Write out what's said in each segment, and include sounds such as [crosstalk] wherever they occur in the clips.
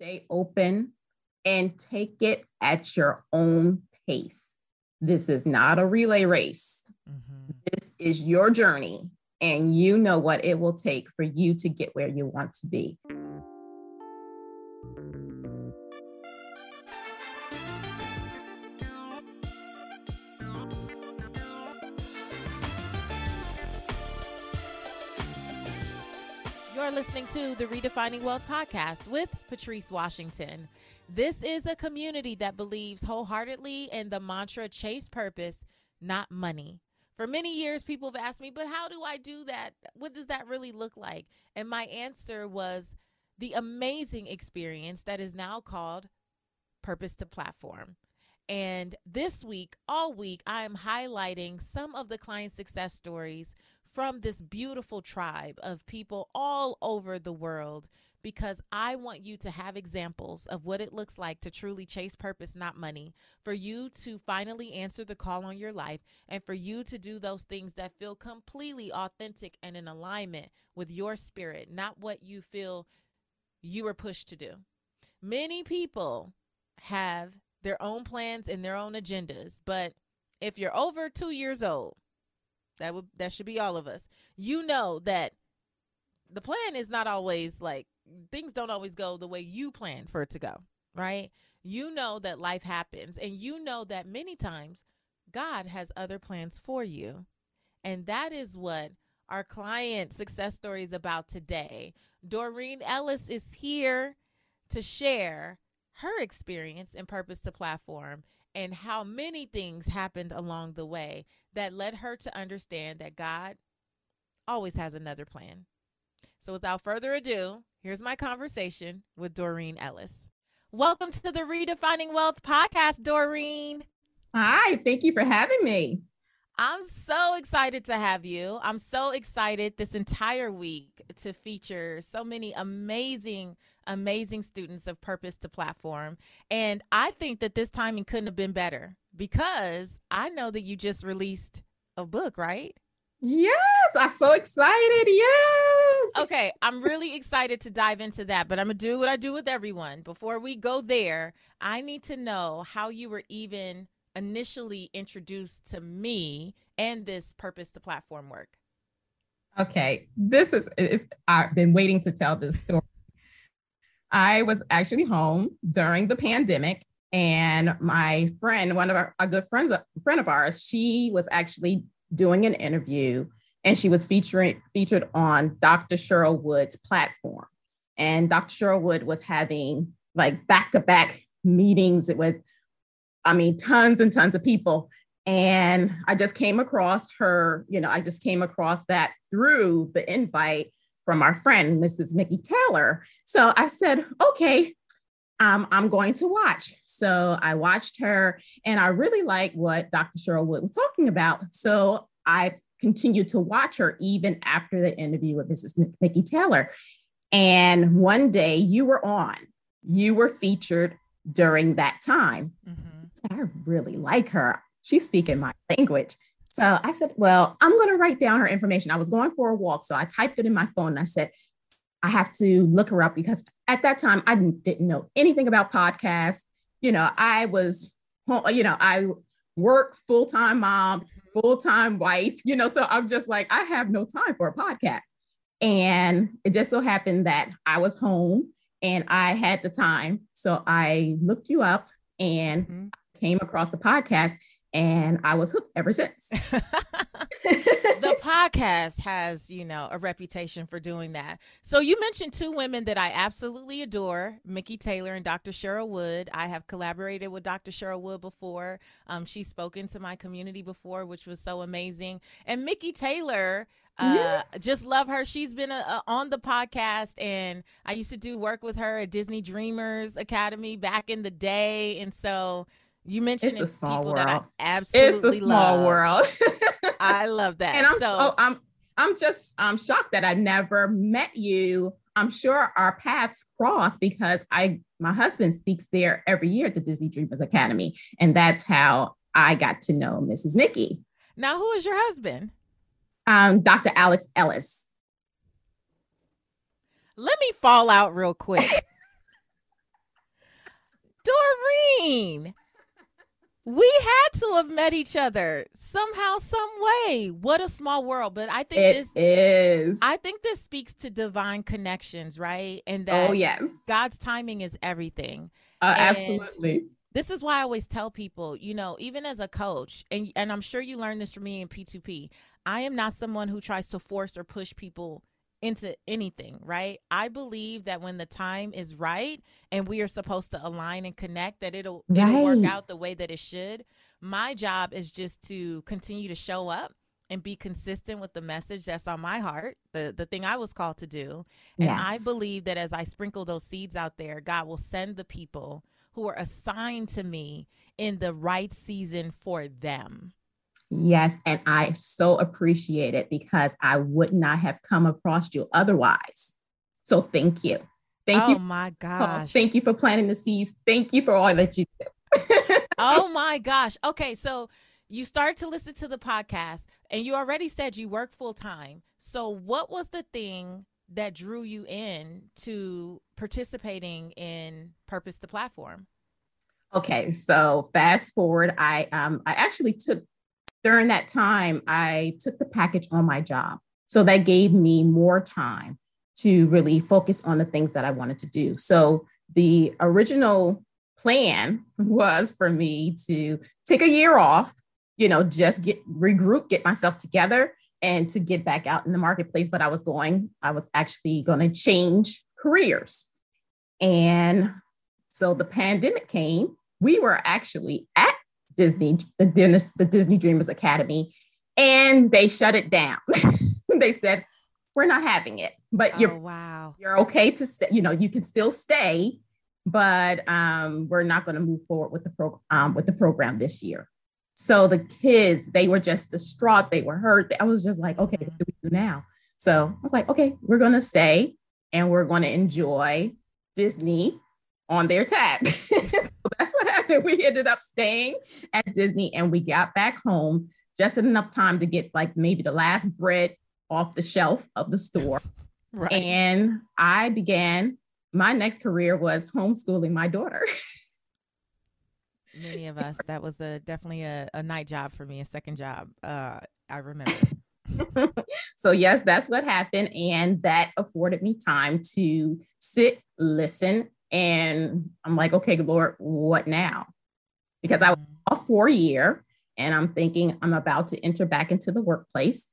stay open and take it at your own pace. This is not a relay race. Mm-hmm. This is your journey, and you know what it will take for you to get where you want to be. You're listening to the Redefining Wealth podcast with Patrice Washington. This is a community that believes wholeheartedly in the mantra chase purpose, not money. For many years, people have asked me, but how do I do that? What does that really look like? And my answer was the amazing experience that is now called Purpose to Platform. And this week, all week, I am highlighting some of the client success stories from this beautiful tribe of people all over the world because I want you to have examples of what it looks like to truly chase purpose, not money, for you to finally answer the call on your life, and for you to do those things that feel completely authentic and in alignment with your spirit, not what you feel you were pushed to do. Many people have their own plans and their own agendas, but if you're over two years old, that would that should be all of us. You know that the plan is not always like things don't always go the way you plan for it to go, right? You know that life happens and you know that many times God has other plans for you. And that is what our client success story is about today. Doreen Ellis is here to share her experience and Purpose to Platform and how many things happened along the way that led her to understand that God always has another plan. So, without further ado, here's my conversation with Doreen Ellis. Welcome to the Redefining Wealth podcast, Doreen. Hi, thank you for having me. I'm so excited to have you. I'm so excited this entire week to feature so many amazing amazing students of Purpose to Platform. And I think that this timing couldn't have been better because I know that you just released a book, right? Yes, I'm so excited. Yes. Okay, I'm really excited to dive into that, but I'm going to do what I do with everyone. Before we go there, I need to know how you were even initially introduced to me and this Purpose to Platform work. Okay, this is, is I've been waiting to tell this story I was actually home during the pandemic, and my friend, one of our a good friends, a friend of ours, she was actually doing an interview, and she was featuring featured on Dr. Cheryl Wood's platform, and Dr. Cheryl Wood was having like back to back meetings with, I mean, tons and tons of people. And I just came across her, you know, I just came across that through the invite from our friend, Mrs. Nikki Taylor. So I said, okay, um, I'm going to watch. So I watched her and I really like what Dr. Cheryl Wood was talking about. So I continued to watch her even after the interview with Mrs. Nikki Taylor. And one day you were on, you were featured during that time. Mm-hmm. I really like her. She's speaking my language. So I said, Well, I'm going to write down her information. I was going for a walk. So I typed it in my phone and I said, I have to look her up because at that time I didn't know anything about podcasts. You know, I was, you know, I work full time mom, full time wife, you know, so I'm just like, I have no time for a podcast. And it just so happened that I was home and I had the time. So I looked you up and mm-hmm. came across the podcast and I was hooked ever since. [laughs] the podcast has, you know, a reputation for doing that. So you mentioned two women that I absolutely adore, Nikki Taylor and Dr. Cheryl Wood. I have collaborated with Dr. Cheryl Wood before. Um, she's spoken to my community before, which was so amazing. And Nikki Taylor, uh, yes. just love her. She's been a, a, on the podcast, and I used to do work with her at Disney Dreamers Academy back in the day, and so you mentioned it's a small world. absolutely, it's a small love. world. I [laughs] love that. And I'm so, so I'm I'm just I'm shocked that I never met you. I'm sure our paths cross because I my husband speaks there every year at the Disney Dreamers Academy, and that's how I got to know Mrs. Nikki. Now, who is your husband? Um, Dr. Alex Ellis. Let me fall out real quick. [laughs] mean? We had to have met each other somehow, some way. What a small world. But I think It this is. I think this speaks to divine connections, right? And that oh yes. God's timing is everything. Uh, absolutely. This is why I always tell people, you know, even as a coach, and and I'm sure you learned this from me in P2P. I am not someone who tries to force or push people into anything, right? I believe that when the time is right and we are supposed to align and connect, that it'll it'll work out the way that it should. My job is just to continue to show up and be consistent with the message that's on my heart, the the thing I was called to do. And I believe that as I sprinkle those seeds out there, God will send the people who are assigned to me in the right season for them. Yes, and I so appreciate it because I would not have come across you otherwise. So thank you. Thank oh you. my Oh, gosh. thank you for planting the seeds. Thank you for all that you do. [laughs] oh my gosh. Okay, so you start to listen to the podcast and you already said you work full time. So what was the thing that drew you in to participating in Purpose to Platform? Okay, so fast forward, I um I actually took during that time I took the package on my job. So that gave me more time to really focus on the things that I wanted to do. So the original plan was for me to take a year off, you know, just get regroup, get myself together and to get back out in the marketplace, but I was going I was actually going to change careers. And so the pandemic came. We were actually at Disney, the, the Disney Dreamers Academy, and they shut it down. [laughs] they said, "We're not having it, but Oh you're wow. you're okay to stay. You know, you can still stay, but um, we're not going to move forward with the pro- um, with the program this year." So the kids, they were just distraught. They were hurt. I was just like, "Okay, what do we do now?" So I was like, "Okay, we're going to stay, and we're going to enjoy Disney on their tag." [laughs] that's what happened. [laughs] We ended up staying at Disney, and we got back home just in enough time to get like maybe the last bread off the shelf of the store. [laughs] Right. And I began my next career was homeschooling my daughter. [laughs] Many of us, that was a definitely a, a night job for me, a second job. Uh, I remember. so yes, that's what happened. And that afforded me time to sit, listen, and I'm like, okay, Lord, what now? Because I was Mhm. off for a year and I'm thinking I'm about to enter back into the workplace.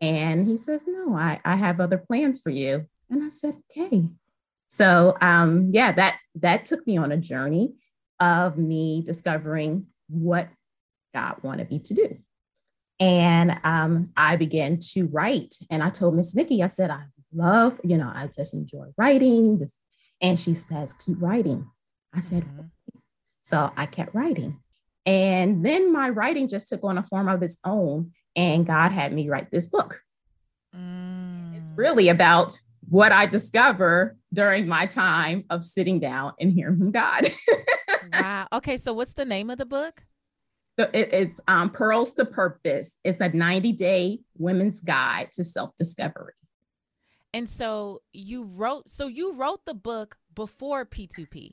And he says, No, I, I have other plans for you. And I said, Okay. So um, yeah, that that took me on a journey of me discovering what God wanted me to do. And um, I began to write. And I told Miss Vicky, I said, I love, you know, I just enjoy writing. This, and she says, keep writing. I said, Mhm. so I kept writing. And then my writing just took on a form of its own. And God had me write this book. It's Mm. really about what I discover during my time of sitting down and hearing from God. [laughs] wow. Okay, so what's the name of the book? So it- it's um, Pearls to Purpose. It's a 90 day women's guide to self discovery. And so you wrote so you wrote the book before P2P.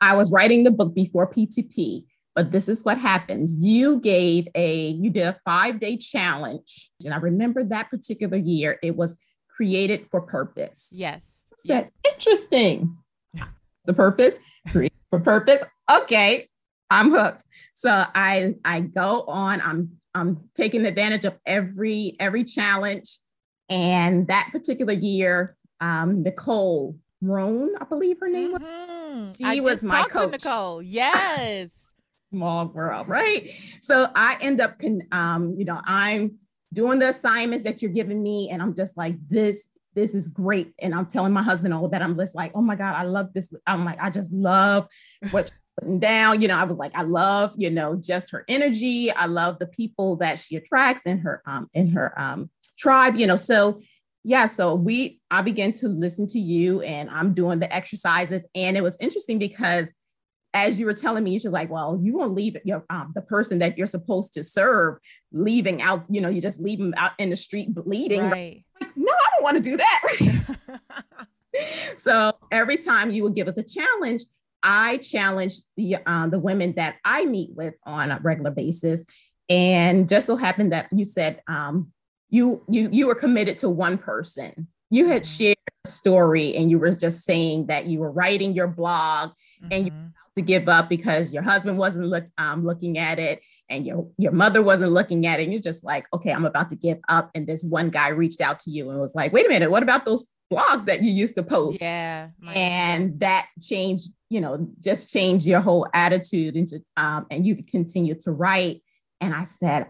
I was writing the book before P2P, but this is what happens. You gave a, you did a five day challenge. And I remember that particular year, it was created for purpose. Yes. I said, interesting. The purpose, create for purpose. Okay, I'm hooked. So I I go on. I'm I'm taking advantage of every every challenge. And that particular year, um, Nicole Roan, I believe her name was Mhm. She I was my coach. Nicole. [laughs] Yes. small world, right? So I end up, con- um, you know, I'm doing the assignments that you're giving me, and I'm just like, this, this is great. And I'm telling my husband all that. I'm just like, oh my God, I love this. I'm like, I just love what putting down. You know, I was like, I love, you know, just her energy. I love the people that she attracts in her, um, in her um tribe, you know. So yeah, so we I began to listen to you and I'm doing the exercises. And it was interesting because as you were telling me, she's like, well, you won't leave um, the person that you're supposed to serve leaving out, you know, you just leave them out in the street bleeding. Right. Like, no, I don't want to do that. [laughs] so every time you would give us a challenge, I challenge the um, the women that I meet with on a regular basis, and just so happened that you said um, you you you were committed to one person. You had mm-hmm. shared a story, and you were just saying that you were writing your blog, mm-hmm. and you mm-hmm. to give up because your husband wasn't look um, looking at it, and your your mother wasn't looking at it. And you're just like, okay, I'm about to give up. And this one guy reached out to you and was like, wait a minute, what about those blogs that you used to post. Yeah. And that changed, you know, just changed your whole attitude into um, and you continue to write. And I said,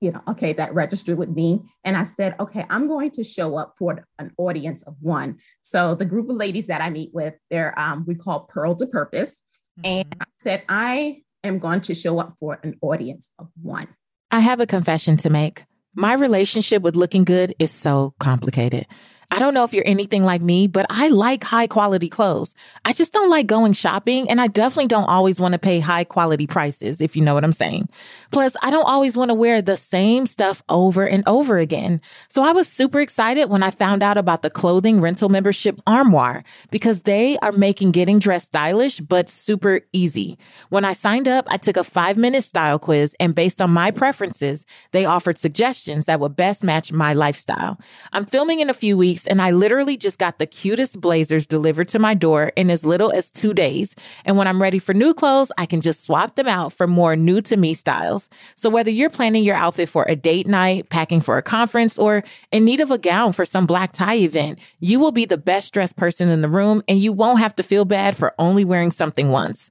you know, okay, that registered with me. And I said, okay, I'm going to show up for an audience of one. So the group of ladies that I meet with, they're um, we call Pearl to Purpose. Mm-hmm. And I said, I am going to show up for an audience of one. I have a confession to make. My relationship with looking good is so complicated. I don't know if you're anything like me, but I like high quality clothes. I just don't like going shopping and I definitely don't always want to pay high quality prices, if you know what I'm saying. Plus, I don't always want to wear the same stuff over and over again. So I was super excited when I found out about the clothing rental membership Armoire because they are making getting dressed stylish, but super easy. When I signed up, I took a five minute style quiz and based on my preferences, they offered suggestions that would best match my lifestyle. I'm filming in a few weeks and I literally just got the cutest blazers delivered to my door in as little as two days. And when I'm ready for new clothes, I can just swap them out for more new to me styles. So whether you're planning your outfit for a date night, packing for a conference, or in need of a gown for some black tie event, you will be the best dressed person in the room and you won't have to feel bad for only wearing something once.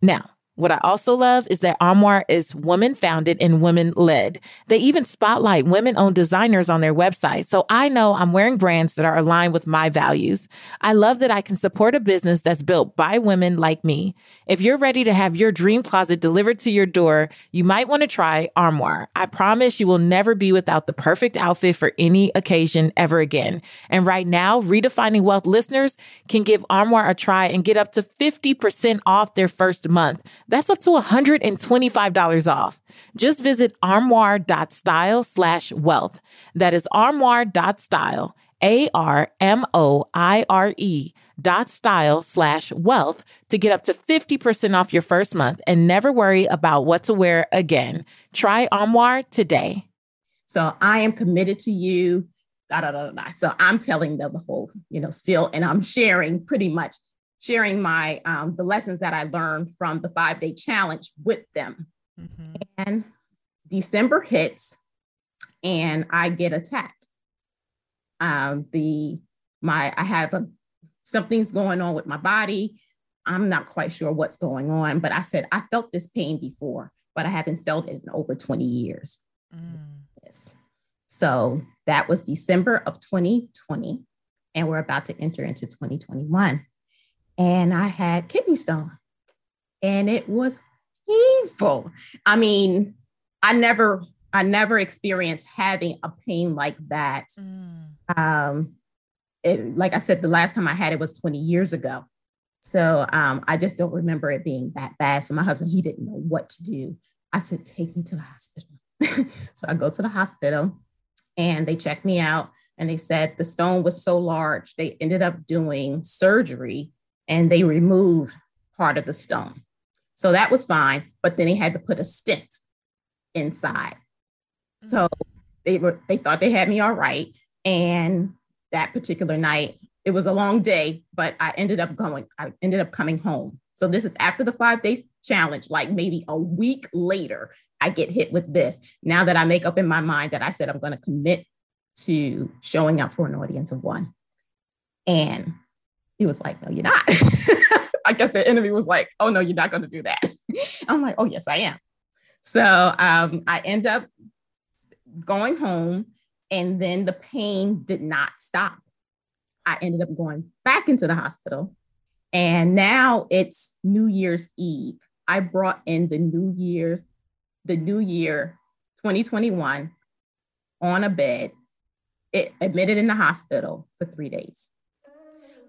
Now, what I also love is that Armoire is woman founded and women led. They even spotlight women owned designers on their website. So I know I'm wearing brands that are aligned with my values. I love that I can support a business that's built by women like me. If you're ready to have your dream closet delivered to your door, you might want to try Armoire. I promise you will never be without the perfect outfit for any occasion ever again. And right now, Redefining Wealth listeners can give Armoire a try and get up to 50% off their first month. That's up to $125 off. Just visit armoire.style slash wealth. That is armoire.style, A-R-M-O-I-R-E dot style slash wealth to get up to 50% off your first month and never worry about what to wear again. Try Armoire today. So I am committed to you. Da, da, da, da. So I'm telling them the whole, you know, spiel and I'm sharing pretty much sharing my um, the lessons that I learned from the five day challenge with them. Mm-hmm. And December hits, and I get attacked. Um, the my I have a something's going on with my body. I'm not quite sure what's going on, but I said I felt this pain before, but I haven't felt it in over 20 years. Mm. Yes. So that was December of 2020, and we're about to enter into 2021 and I had kidney stone and it was painful. I mean, I never I never experienced having a pain like that. Mm. Um, it, like I said, the last time I had it was 20 years ago. So um, I just don't remember it being that bad. So my husband, he didn't know what to do. I said, take me to the hospital. [laughs] so I go to the hospital and they checked me out and they said the stone was so large, they ended up doing surgery and they removed part of the stone. So that was fine, but then they had to put a stent inside. Mm-hmm. So they were they thought they had me all right. And that particular night, it was a long day, but I ended up going, I ended up coming home. So this is after the five days challenge, like maybe a week later, I get hit with this. Now that I make up in my mind that I said I'm going to commit to showing up for an audience of one. And he was like, no, you're not. [laughs] I guess the enemy was like, oh, no, you're not going to do that. [laughs] I'm like, oh, yes, I am. So um, I end up going home, and then the pain did not stop. I ended up going back into the hospital. And now it's New Year's Eve. I brought in the New Year, the New Year 2021 on a bed, it, admitted in the hospital for three days.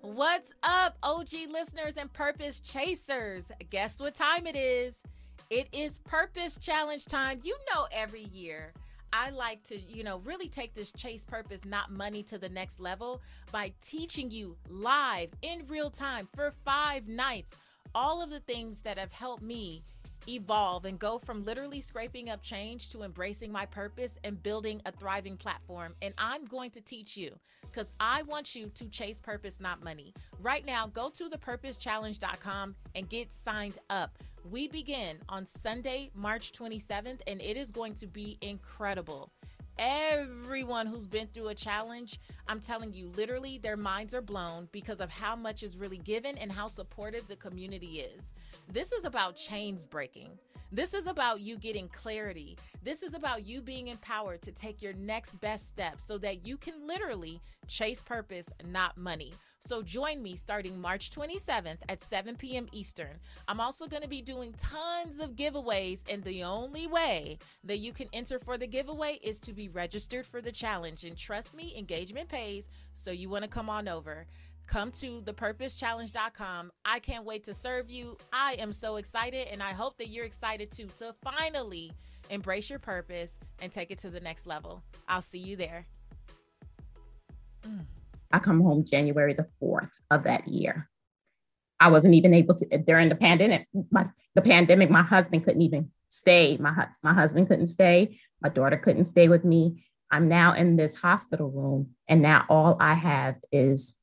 What's up, OG listeners and purpose chasers? Guess what time it is? It is purpose challenge time. You know, every year I like to, you know, really take this chase purpose, not money to the next level by teaching you live in real time for five nights all of the things that have helped me evolve and go from literally scraping up change to embracing my purpose and building a thriving platform. And I'm going to teach you because I want you to chase purpose, not money. Right now, go to thepurposechallenge.com and get signed up. We begin on Sunday, March 27th, and it is going to be incredible everyone who's been through a challenge, I'm telling you, literally, their minds are blown because of how much is really given and how supportive the community is. This is about chains breaking. This is about you getting clarity. This is about you being empowered to take your next best step so that you can literally chase purpose, not money. So join me starting March 27th at 7 p.m. Eastern. I'm also going to be doing tons of giveaways, and the only way that you can enter for the giveaway is to be registered for the challenge. And trust me, engagement pays, so you want to come on over come to thepurposechallenge.com. I can't wait to serve you. I am so excited, and I hope that you're excited too to finally embrace your purpose and take it to the next level. I'll see you there. Mm. I come home January the 4th of that year. I wasn't even able to during the pandemic. My, the pandemic, my husband couldn't even stay. My, my husband couldn't stay. My daughter couldn't stay with me. I'm now in this hospital room, and now all I have is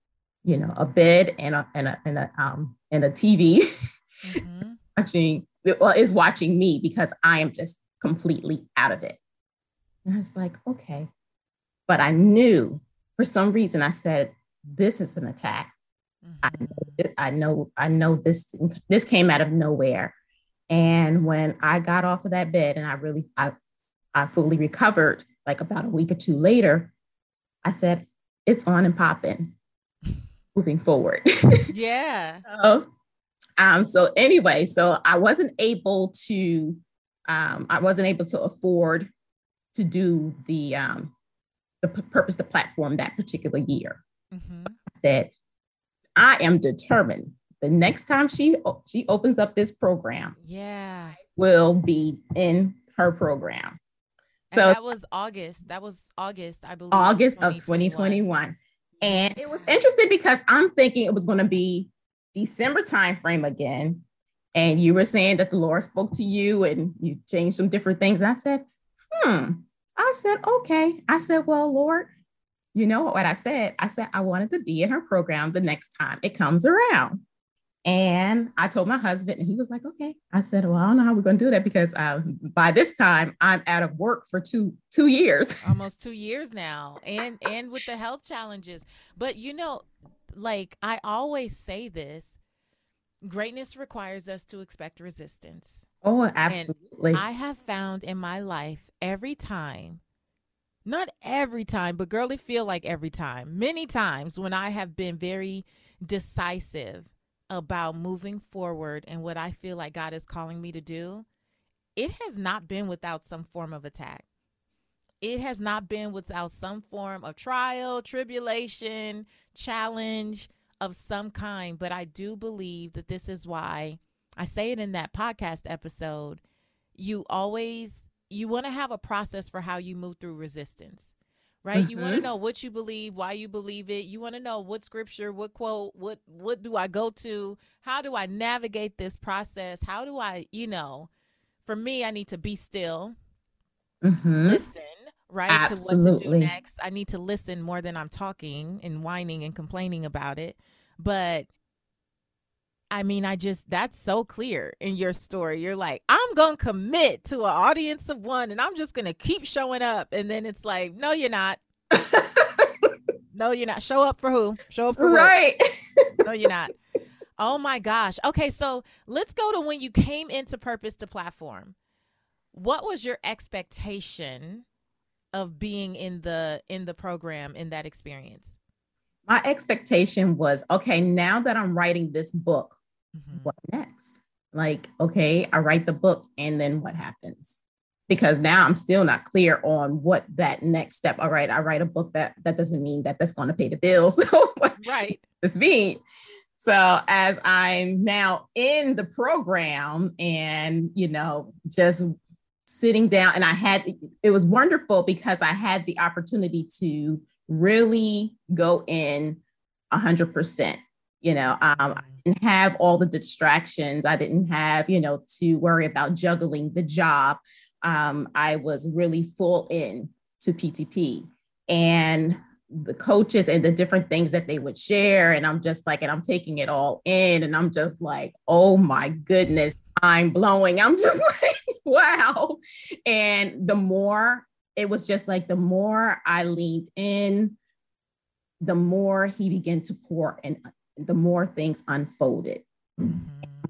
you know, a bed and a and a and a um and a TV [laughs] mm-hmm. watching well is watching me because I am just completely out of it. And I was like, okay. But I knew for some reason I said, this is an attack. Mm-hmm. I, know, I know, I know this this came out of nowhere. And when I got off of that bed and I really I I fully recovered like about a week or two later, I said, it's on and popping moving forward. [laughs] Yeah. so, um, so anyway, so I wasn't able to, um, I wasn't able to afford to do the um, the purpose the platform that particular year. Mm-hmm. I said, I am determined. The next time she she opens up this program, yeah, will be in her program. So and that was August. That was August, I believe. August of 2021. And it was interesting because I'm thinking it was going to be December timeframe again. And you were saying that the Lord spoke to you and you changed some different things. And I said, hmm. I said, okay. I said, well, Lord, you know what I said? I said, I wanted to be in her program the next time it comes around. And I told my husband, and he was like, okay. I said, well, I don't know how we're going to do that because uh, by this time I'm out of work for two two years, [laughs] almost two years now, and and with the health challenges. But you know, like I always say this, greatness requires us to expect resistance. Oh, absolutely. And I have found in my life every time not every time, but girl, it feel like every time. Many times when I have been very decisive about moving forward and what I feel like God is calling me to do, it has not been without some form of attack. It has not been without some form of trial, tribulation, challenge of some kind. But I do believe that this is why I say it in that podcast episode. You always you want to have a process for how you move through resistance right mm-hmm. you want to know what you believe why you believe it you want to know what scripture what quote what what do i go to how do i navigate this process how do i you know for me i need to be still mm-hmm. listen right Absolutely. to what to do next i need to listen more than i'm talking and whining and complaining about it but I mean, I just that's so clear in your story. You're like, I'm gonna commit to an audience of one and I'm just gonna keep showing up. And then it's like, no, you're not. [laughs] no, you're not. Show up for who? Show up for right. [laughs] no, you're not. Oh my gosh. Okay, so let's go to when you came into Purpose to Platform. What was your expectation of being in the in the program in that experience? my expectation was okay now that i'm writing this book mm-hmm. what next? Like, okay, I write the book and then what happens? Because now I'm still not clear on what that next step. All right, I write a book that that doesn't mean that that's going to pay the bills. [laughs] right. This mean. So as I'm now in the program and you know just sitting down and I had it was wonderful because I had the opportunity to really go in 100% You know, um, I didn't have all the distractions. I didn't have, you know, to worry about juggling the job. Um, I was really full in to PTP. And the coaches and the different things that they would share. And I'm just like, and I'm taking it all in. And I'm just like, oh my goodness, I'm blowing. I'm [laughs] just like, wow. And the more it was just like, the more I leaned in, the more he began to pour and the more things unfolded. Mm-hmm.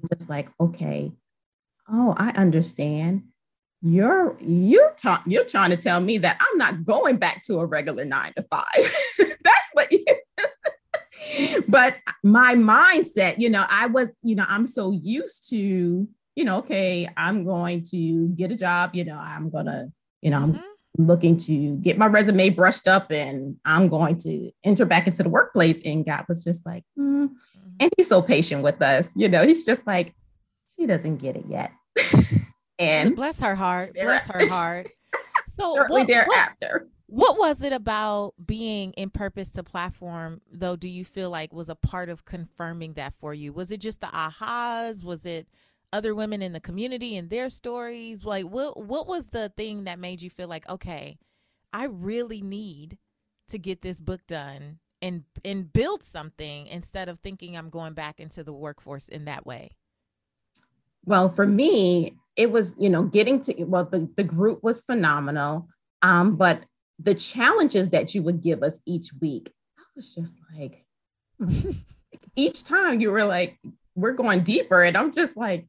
I'm just like, okay, oh, I understand you're you're ta- you're trying to tell me that I'm not going back to a regular nine to five. [laughs] That's what. You- [laughs] but my mindset, you know, I was, you know, I'm so used to, you know, okay, I'm going to get a job. You know, I'm gonna, you know, I'm mm-hmm. Looking to get my resume brushed up, and I'm going to enter back into the workplace. And God was just like, mm. mm-hmm. and He's so patient with us. You know, He's just like, she doesn't get it yet. [laughs] And bless her heart. Bless her [laughs] heart. So shortly what, thereafter. What, what was it about being in purpose to platform though do you feel like was a part of confirming that for you? Was it just the ahas? Was it other women in the community and their stories? Like what what was the thing that made you feel like, okay, I really need to get this book done and and build something instead of thinking I'm going back into the workforce in that way? Well, for me, it was, you know, getting to, well, the, the group was phenomenal. Um, but the challenges that you would give us each week, I was just like, [laughs] each time you were like, we're going deeper. And I'm just like,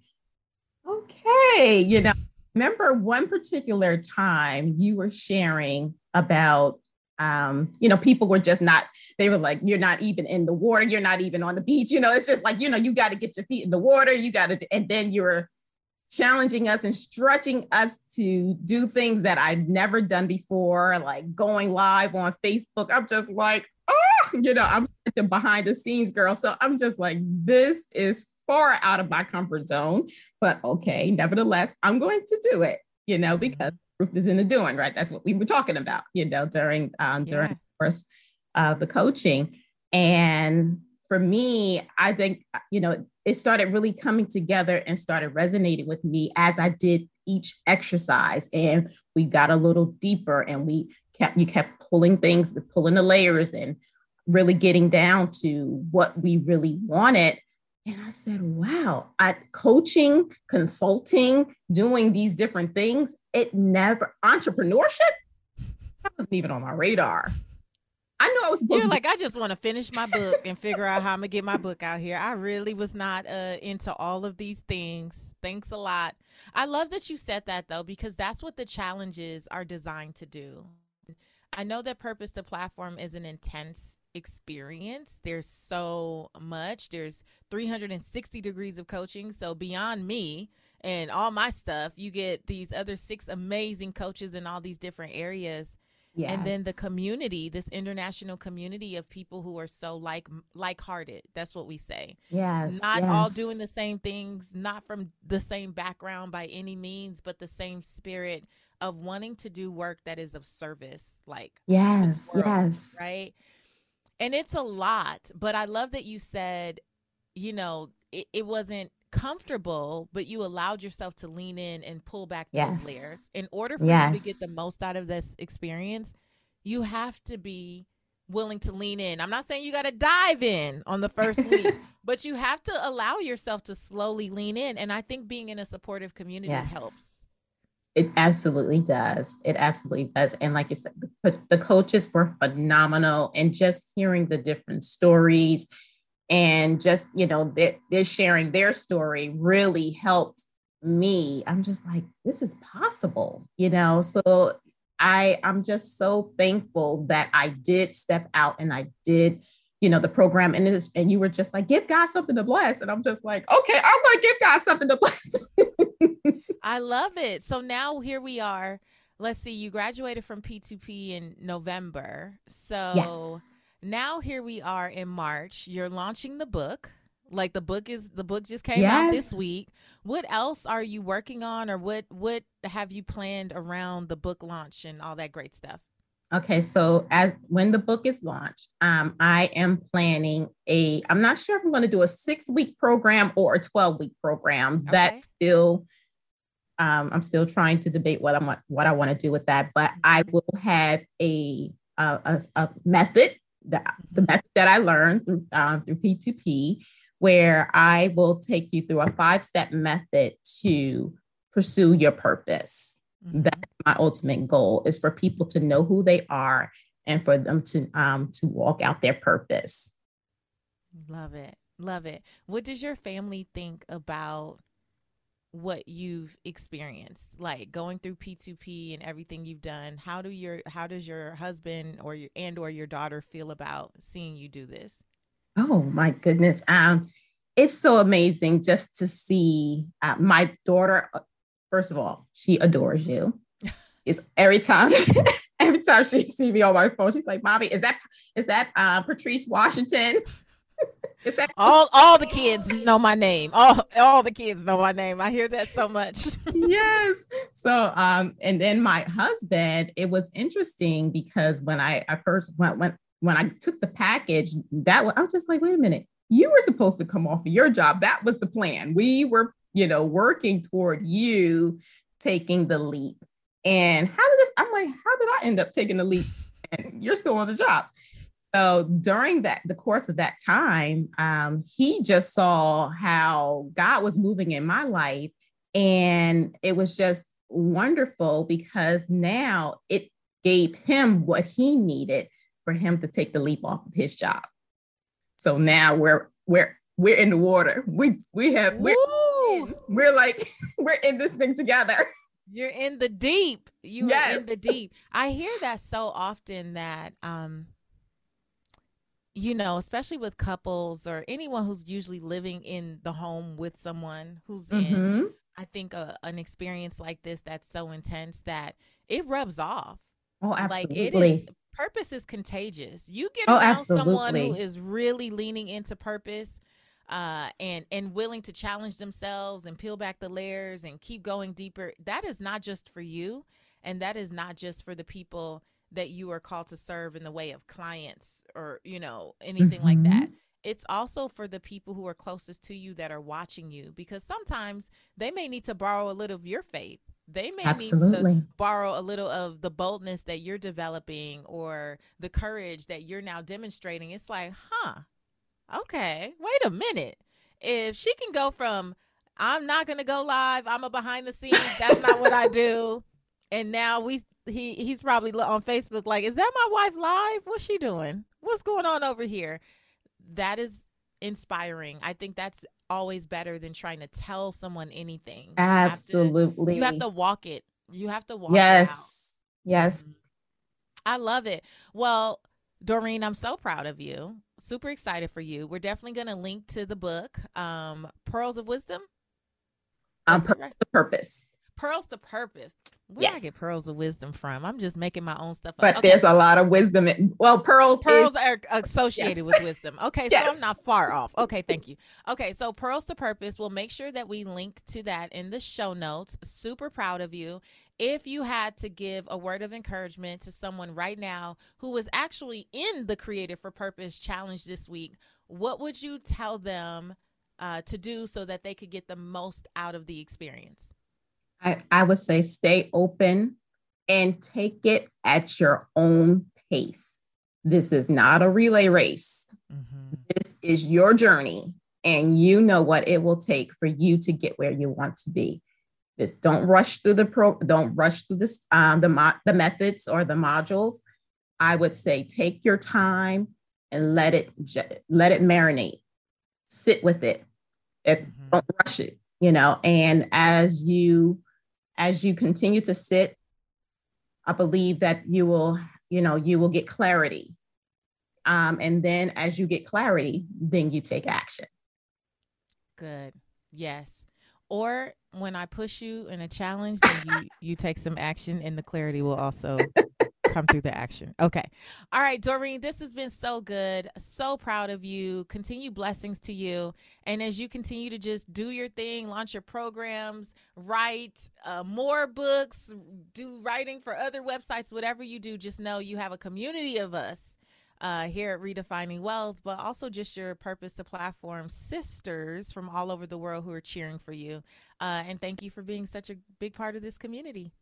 okay, you know, remember one particular time you were sharing about um, you know, people were just not, they were like, you're not even in the water, you're not even on the beach, you know, it's just like, you know, you got to get your feet in the water, you got to, and then you're challenging us and stretching us to do things that I'd never done before, like going live on Facebook. I'm just like, oh, you know, I'm behind the scenes girl. So I'm just like, this is far out of my comfort zone. But okay, nevertheless, I'm going to do it, you know, because proof is in the doing, right? That's what we were talking about, you know, during um during yeah. the course of the coaching. And for me, I think, you know, it started really coming together and started resonating with me as I did each exercise. And we got a little deeper and we kept, you kept pulling things, pulling the layers and really getting down to what we really wanted. And I said, wow, I coaching, consulting, doing these different things, it never entrepreneurship, that wasn't even on my radar. I knew I was You're like, I just want to finish my book and figure out how I'm gonna get my book out here. I really was not uh, into all of these things. Thanks a lot. I love that you said that though, because that's what the challenges are designed to do. I know that purpose to platform is an intense experience. There's so much. There's 360 degrees of coaching. So beyond me and all my stuff, you get these other six amazing coaches in all these different areas Yes. And then the community, this international community of people who are so like like-hearted. That's what we say. Yes. Not yes. all doing the same things, not from the same background by any means, but the same spirit of wanting to do work that is of service like Yes. World, yes. Right? And it's a lot, but I love that you said, you know, it, it wasn't comfortable, but you allowed yourself to lean in and pull back yes. those layers. In order for yes. you to get the most out of this experience, you have to be willing to lean in. I'm not saying you got to dive in on the first [laughs] week, but you have to allow yourself to slowly lean in. And I think being in a supportive community yes. helps. It absolutely does. It absolutely does. And like you said, the, coaches were phenomenal. And just hearing the different stories and just you know they're, they're sharing their story really helped me i'm just like this is possible you know so i i'm just so thankful that i did step out and i did you know the program and it is and you were just like give god something to bless and i'm just like okay i'm gonna give god something to bless [laughs] i love it so now here we are let's see you graduated from p2p in november so yes now here we are in March. You're launching the book. Like the book is the book just came yes. out this week. What else are you working on or what what have you planned around the book launch and all that great stuff? Okay, so as when the book is launched, um, I am planning a. I'm not sure if I'm going to do a six week program or a 12 week program. Okay. That still, um, I'm still trying to debate what I'm what I want to do with that. But I mm-hmm. will have a a, a method that the mm-hmm. method that I learned through um, through P2P, where I will take you through a five step method to pursue your purpose. Mm-hmm. That's my ultimate goal is for people to know who they are and for them to um to walk out their purpose. Love it. Love it. What does your family think about what you've experienced like going through p2p and everything you've done how do your how does your husband or your and or your daughter feel about seeing you do this oh my goodness um it's so amazing just to see uh, my daughter First of all, she adores you. [laughs] It's every time, [laughs] every time she sees me on my phone, she's like, "Mommy, is that is that uh, Patrice Washington?" [laughs] is that all all the kids know my name? All all the kids know my name. I hear that so much. [laughs] yes. So, um, and then my husband, it was interesting because when I I first went when when I took the package, that was I was just like, wait a minute, you were supposed to come off of your job. That was the plan. We were you know, working toward you taking the leap. And how did this? I'm like, how did I end up taking the leap? And you're still on the job. So during that, the course of that time, um, he just saw how God was moving in my life. And it was just wonderful because now it gave him what he needed for him to take the leap off of his job. So now we're we're we're in the water. We we have we're, we're like [laughs] we're in this thing together. You're in the deep. You yes. are in the deep. I hear that so often that um you know, especially with couples or anyone who's usually living in the home with someone who's mm-hmm. in I think a, an experience like this that's so intense that it rubs off. Oh, absolutely. Like it is purpose is contagious. You get oh, around someone who is really leaning into purpose uh, and and willing to challenge themselves and peel back the layers and keep going deeper. That is not just for you, and that is not just for the people that you are called to serve in the way of clients or you know anything mm-hmm. like that. It's also for the people who are closest to you that are watching you because sometimes they may need to borrow a little of your faith they may Absolutely. need to borrow a little of the boldness that you're developing or the courage that you're now demonstrating. It's like, huh, okay, wait a minute. If she can go from I'm not gonna go live, I'm a behind the scenes, that's not what I [laughs] do. And now we he he's probably on Facebook like, is that my wife live? What's she doing? What's going on over here? That is inspiring. I think that's always better than trying to tell someone anything. Absolutely. You have to, you have to walk it. You have to walk yes. Yes. Mm-hmm. I love it. Well, Doreen, I'm so proud of you. Super excited for you. We're definitely going to link to the book, um, Pearls of Wisdom. Um, Pearls right? Purpose. Pearls to Purpose. Where yes. I get pearls of wisdom from? I'm just making my own stuff. Up. But okay. there's a lot of wisdom. In, well, pearls. Pearls is, are associated yes. with wisdom. Okay, yes. so I'm not far off. Okay, thank you. Okay, so pearls to purpose. We'll make sure that we link to that in the show notes. Super proud of you. If you had to give a word of encouragement to someone right now who is actually in the Created for Purpose challenge this week, what would you tell them uh, to do so that they could get the most out of the experience? I, I would say stay open and take it at your own pace. This is not a relay race. Mm-hmm. This is your journey, and you know what it will take for you to get where you want to be. Just don't rush through the pro. Don't rush through this um, the mo- the methods or the modules. I would say take your time and let it let it marinate. Sit with it. If, mm-hmm. Don't rush it. You know, and as you as you continue to sit, I believe that you will, you know, you will get clarity. Um, and then as you get clarity, then you take action. Good. Yes. Or when I push you in a challenge, then you you take some action, and the clarity will also [laughs] come through the action. Okay. All right, Doreen, this has been so good. So proud of you. Continue blessings to you. And as you continue to just do your thing, launch your programs, write uh, more books, do writing for other websites, whatever you do, just know you have a community of us uh, here at Redefining Wealth, but also just your purpose to platform sisters from all over the world who are cheering for you. Uh, and thank you for being such a big part of this community.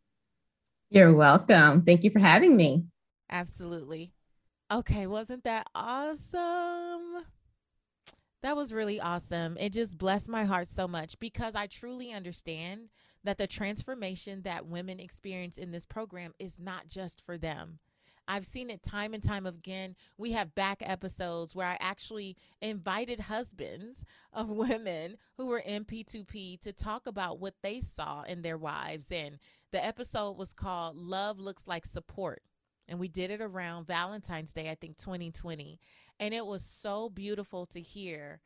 You're welcome. Thank you for having me. Absolutely. Okay, wasn't that awesome? That was really awesome. It just blessed my heart so much because I truly understand that the transformation that women experience in this program is not just for them. I've seen it time and time again. We have back episodes where I actually invited husbands [laughs] of women who were in P2P to talk about what they saw in their wives. And the episode was called Love Looks Like Support. And we did it around Valentine's Day, I think 2020. And it was so beautiful to hear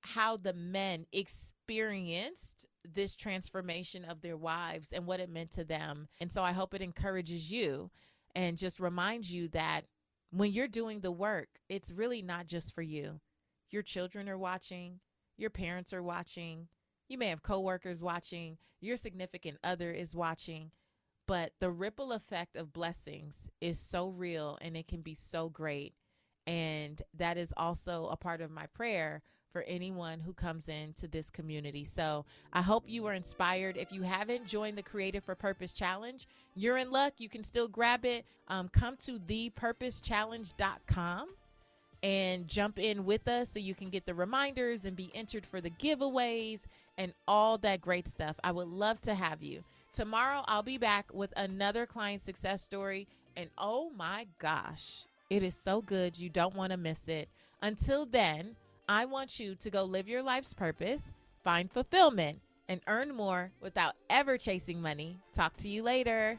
how the men experienced this transformation of their wives and what it meant to them. And so I hope it encourages you and just reminds you that when you're doing the work, it's really not just for you. Your children are watching, your parents are watching, you may have coworkers watching, your significant other is watching, but the ripple effect of blessings is so real and it can be so great. And that is also a part of my prayer for anyone who comes into this community. So I hope you were inspired. If you haven't joined the Created for Purpose Challenge, you're in luck. You can still grab it. Um, come to thepurposechallenge.com and jump in with us so you can get the reminders and be entered for the giveaways and all that great stuff. I would love to have you. Tomorrow, I'll be back with another client success story. And oh my gosh, it is so good. You don't want to miss it. Until then, I want you to go live your life's purpose, find fulfillment, and earn more without ever chasing money. Talk to you later.